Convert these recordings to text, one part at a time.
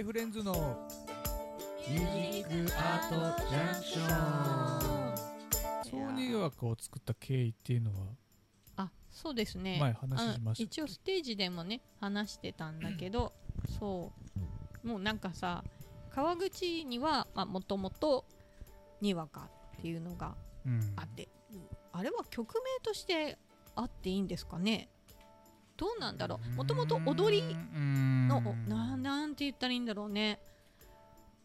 K フレンズのミュージックアートジャンクションソニー枠を作った経緯っていうのはあそうですね。前話しましたあ一応ステージでもね話してたんだけどそう。もうなんかさ川口にはもともとにわかっていうのがうん。あって、あれは曲名としてあっていいんですかね？どうなんだろう。もともと踊りのうん。ななんて言ったらいいんだろうね、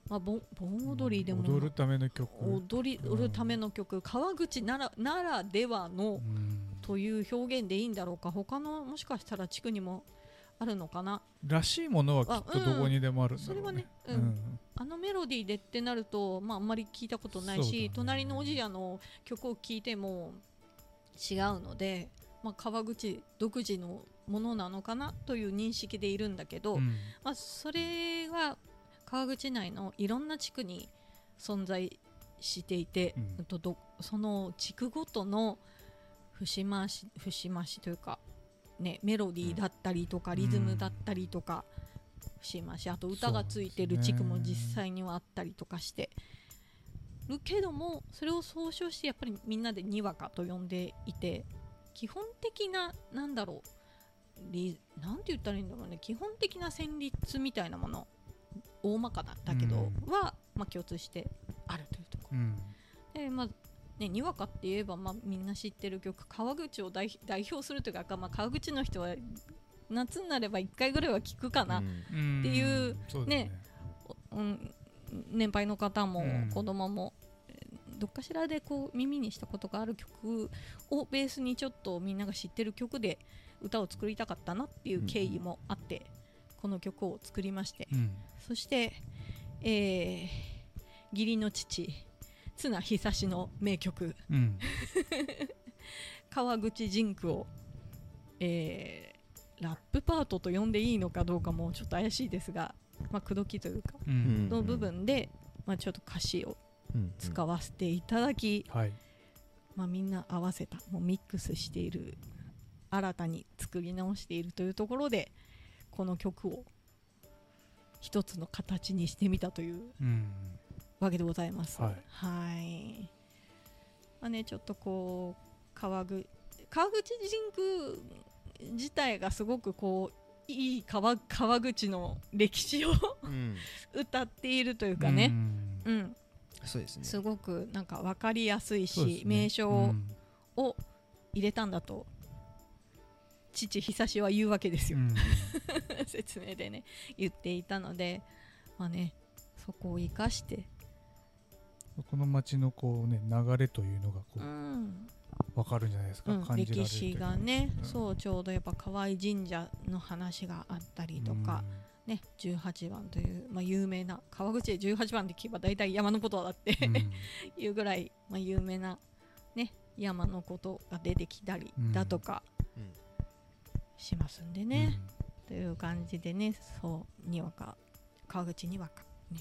まあ、盆盆踊りでも。踊るための曲。踊り踊るための曲。川口ならならではのうん。という表現でいいんだろうか。他のもしかしたら地区にもあるのかな。らしいものはきっとどこにでもあるんだろうね。それはねううん。んあのメロディーでってなると、まあ、あんまり聞いたことないし、ね。隣のおじやの曲を聴いても違うので、まあ、川口独自のものなのかなという認識でいるんだけど、うん。まあ、それが川口内のいろんな地区に存在していて、うん。うんとどその地区ごとの節回し節回しというか、ね、メロディーだったりとか、ん。リズムだったりとか、節回しあと歌がついてる地区も実際にはあったりとかしてるけどもそれを総称してやっぱりみんなでにわかと呼んでいて基本的ななんだろうリなんて言ったらいいんだろうね基本的な旋律みたいなもの大まかだったけど、うん。は、まあ、共通してあるというとこうん。ろでまあね、にわかって言えば、まあ、みんな知ってる曲川口を代代表するというか、まあ、川口の人は夏になれば1回ぐらいは聞くかな、うん。っていうね。うん、年配の方もうん。子供も、えーどっかしらでこう耳にしたことがある曲をベースにちょっとみんなが知ってる曲で歌を作りたかったなっていう経緯もあって、この曲を作りまして、うん。そして、えー義理の父綱久志の名曲。うん「川口ジンクを」えーラップパートと呼んでいいのかどうかもちょっと怪しいですが、まあ、口説きというかうん。の部分で、まあ、ちょっと歌詞を使わせていただき、はい。まあ、みんな合わせたもうミックスしている新たに作り直しているというところでこの曲を一つの形にしてみたといううんわけでございます。はい。はい。まあね、ちょっとこう川口川口神宮自体がすごくこういい川川口の歴史をうん。歌っているというかね、うん。うん、そうですね。すごくなんか分かりやすいし、ね。名称うん。を入れたんだと父久しは言うわけですよ、うん。説明でね言っていたのでまあねそこを生かして、この街のこうね流れというのがこううん。わかるんじゃないですか、うん歴史がね、うん。そうちょうどやっぱ河合神社の話があったりとか、ね18番という、まあ、有名な川口で18番で聞けば大体山のことだってうん。いうぐらい、まあ、有名な、ね、山のことが出てきたりうん。だとかうんしますんでね、という感じでねそうにわか川口にわかね。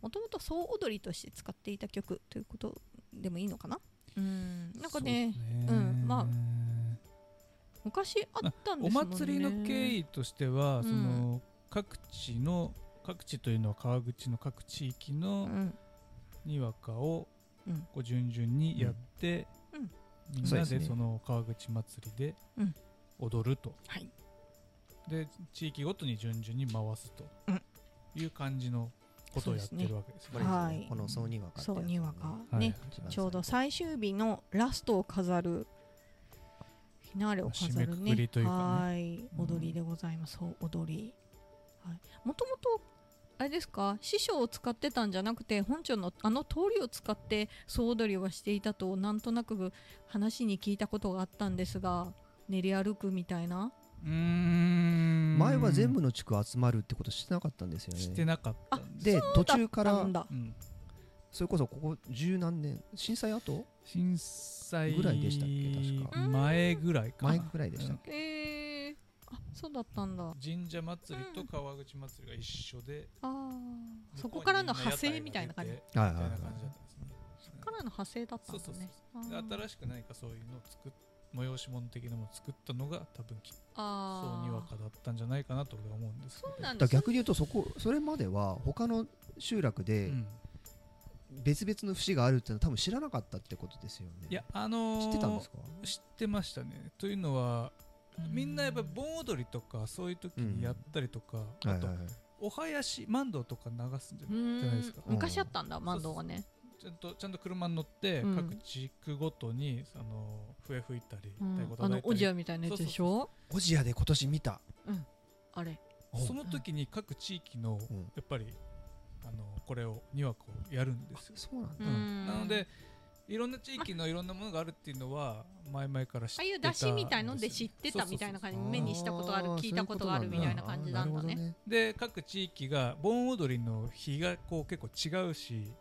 もともと総踊りとして使っていた曲ということでもいいのかな？うん。なんかねそううん。まあ昔あったんでおすもんね。祭りの経緯としては、うん。その各地の各地というのは川口の各地域うのん。にわかをうん。こう順々にやって、うん。みんなそうでその川口祭りでうん。踊ると、はい。で地域ごとに順々に回すとうん。いう感じのことをやってるわけですこね。れですね。はい。この総にわかってそうやつにわか。はい。ね。ちょうど最終日のラストを飾るフィナーレを飾る締めくねくりというかね。はい。うん踊りでございます、そう踊り。はいもともとあれですか？師匠を使ってたんじゃなくて本庁のあの通りを使って総踊りをしていたとなんとなく話に聞いたことがあったんですが練り歩くみたいな？うーん。前は全部の地区集まるってことしてなかったんですよね。してなかったんで途中からなんだ。うん。それこそここ十何年震災後？震災ぐらいでしたっけ確か。前ぐらいかな。前ぐらいでしたっけ。えー、あそうだったんだ。神社祭りと川口祭りが一緒で、あー。そこからの派生みたいな感じ。みたいな感じだったんですね。からの派生だったんであー。新しく何かそういうのを作っ催し物的なものを作ったのが多分きあそうにわかだったんじゃないかなと俺は思うんですけど。だそうなんですから逆に言うとそこそれまでは他の集落でうん。別々の節があるっていうのは多分知らなかったってことですよね。いやあのー知ってたんですか？知ってましたね。というのはみんなやっぱり盆踊りとかそういう時にやったりとか、あとはいはいはい。お囃子万灯とか流すんじゃうないですか。昔あったんだ万能はね。ちゃんとちゃんと車に乗ってうん。各地区ごとにあの笛吹いたりうん。たり。あのおじやみたいなやつでしょ？オジアで今年見た。あれ。その時に各地域のうん。やっぱりあのこれをにわかをやるんですよ、そうなんだ。うん。うん。なのでいろんな地域のいろんなものがあるっていうのは前々から知ってたああいう出汁みたいので知ってたみたいな感じ目にしたことある聞いたことがあるみたいな感じなんだね。そうで各地域が盆踊りの日がこう結構違うし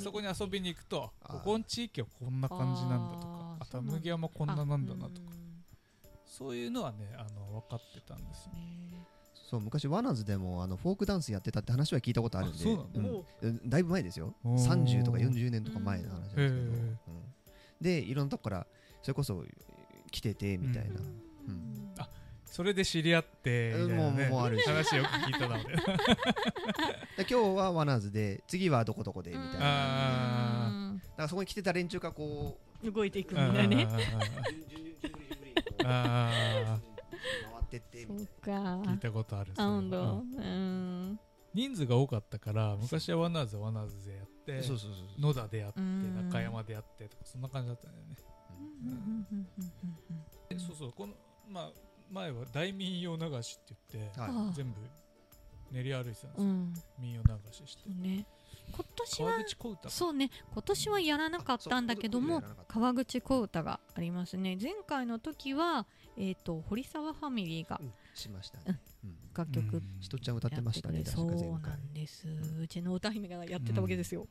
そこに遊びに行くとここの地域はこんな感じなんだとかあとは麦山こんななんだなとか。うんそういうのはねあの分かってたんですよ。ねそう昔ワナズでもあのフォークダンスやってたって話は聞いたことあるんであそうなんだ。いぶ前ですよ。おー。30とか40年とか前の話なんですけど、うんでいろんなとこからそれこそ来ててみたいな、うん。うん。あそれで知り合ってみたいなね。もうもうあるし。話よく聞いたな で。今日はワナーズで次はどこどこでみたいな。だかあらそこに来てた連中がこううん動いていくみたいなね。あ回ってってみそたいうか。聞いたことあるそうん。人数が多かったから昔はワナーズはワナーズでやってなそうそうそうそう。野田でやってうん。中山でやってとかそんな感じだったん。だよねそうそうこのまあ前は大民謡流しって言ってはい。全部練り歩いてたんですよ。うん。民謡流しして。そうね今年はそうね今年はやらなかったんだけども川口小唄がありますね。前回の時はえっ、と堀沢ファミリーがうんしましたね、うん楽曲うん。しとっちゃん歌ってましたねそうなんです。うちの歌姫がやってたわけですよ、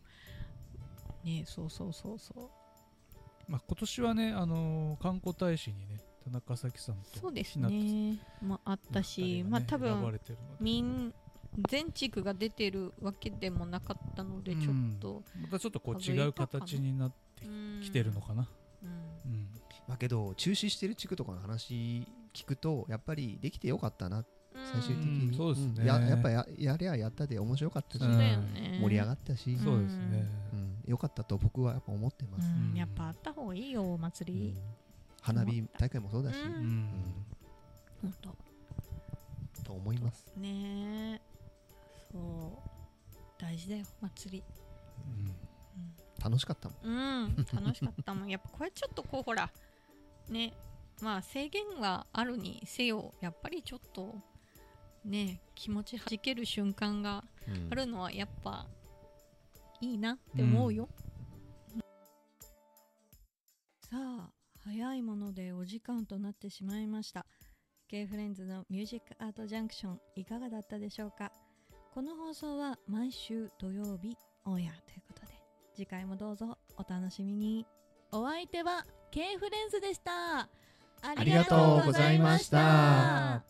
ねそうそうそうそう。まあ今年はねあのー観光大使にね田中咲さんとそうですね。まああったし、ねまあ多分みん全地区が出てるわけでもなかったのでうん。ちょっと、またちょっとこう違う形になってうんきてるのかな。うん。うん。まあけど中止してる地区とかの話聞くとやっぱりできてよかったな。最終的うん。に、そうですね。んややっぱややりゃやったで面白かったし、盛り上がったし、んそうですね。うん、よかったと僕はやっぱ思ってます、うん。うん。やっぱあった方がいいよお祭り、うん。花火大会もそうだし、うん。うん。と。と思います、ね。えそう大事だよ祭り。楽しかったもん。うん楽しかったもん。やっぱこれちょっとこうほらねまあ制限はあるにせよやっぱりちょっとね気持ちはじける瞬間があるのはやっぱいいなって思うよ、さあ早いものでお時間となってしまいました。K フレンズのミュージックアートジャンクションいかがだったでしょうか？この放送は毎週土曜日オンエアということで次回もどうぞお楽しみに。お相手は K フレンズでした。ありがとうございました